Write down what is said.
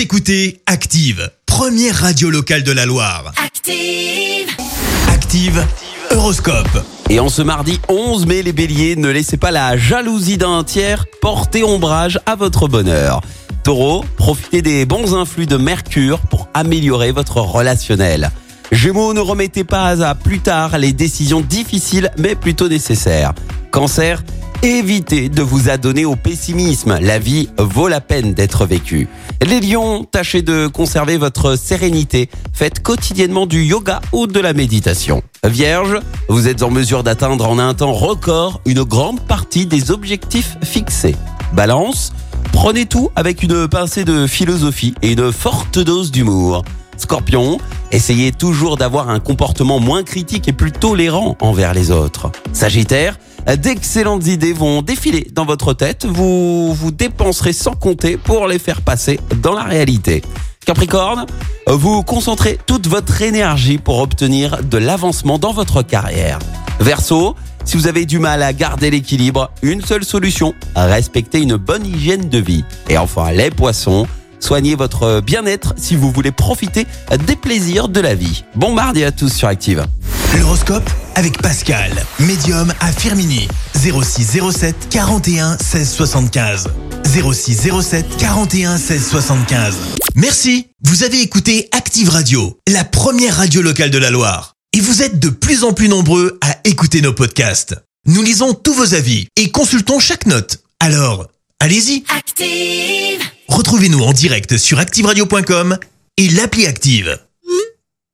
Vous écoutez Active, première radio locale de la Loire. Active. Active, Horoscope. Et en ce mardi 11 mai, les béliers, ne laissez pas la jalousie d'un tiers porter ombrage à votre bonheur. Taureau, profitez des bons influx de Mercure pour améliorer votre relationnel. Gémeaux, ne remettez pas à plus tard les décisions difficiles mais plutôt nécessaires. Cancer, évitez de vous adonner au pessimisme. La vie vaut la peine d'être vécue. Les lions, tâchez de conserver votre sérénité. Faites quotidiennement du yoga ou de la méditation. Vierge, vous êtes en mesure d'atteindre en un temps record une grande partie des objectifs fixés. Balance, prenez tout avec une pincée de philosophie et une forte dose d'humour. Scorpion, essayez toujours d'avoir un comportement moins critique et plus tolérant envers les autres. Sagittaire, d'excellentes idées vont défiler dans votre tête, vous vous dépenserez sans compter pour les faire passer dans la réalité. Capricorne, vous concentrez toute votre énergie pour obtenir de l'avancement dans votre carrière. Verseau, si vous avez du mal à garder l'équilibre, une seule solution, respecter une bonne hygiène de vie. Et enfin, les poissons, soignez votre bien-être si vous voulez profiter des plaisirs de la vie. Bon mardi à tous sur Active. L'horoscope avec Pascal, médium à Firmini. 0607 41 16 75. 0607 41 16 75. Merci, vous avez écouté Active Radio, la première radio locale de la Loire. Et vous êtes de plus en plus nombreux à écouter nos podcasts. Nous lisons tous vos avis et consultons chaque note. Alors, allez-y, Active. retrouvez-nous en direct sur activeradio.com et l'appli Active.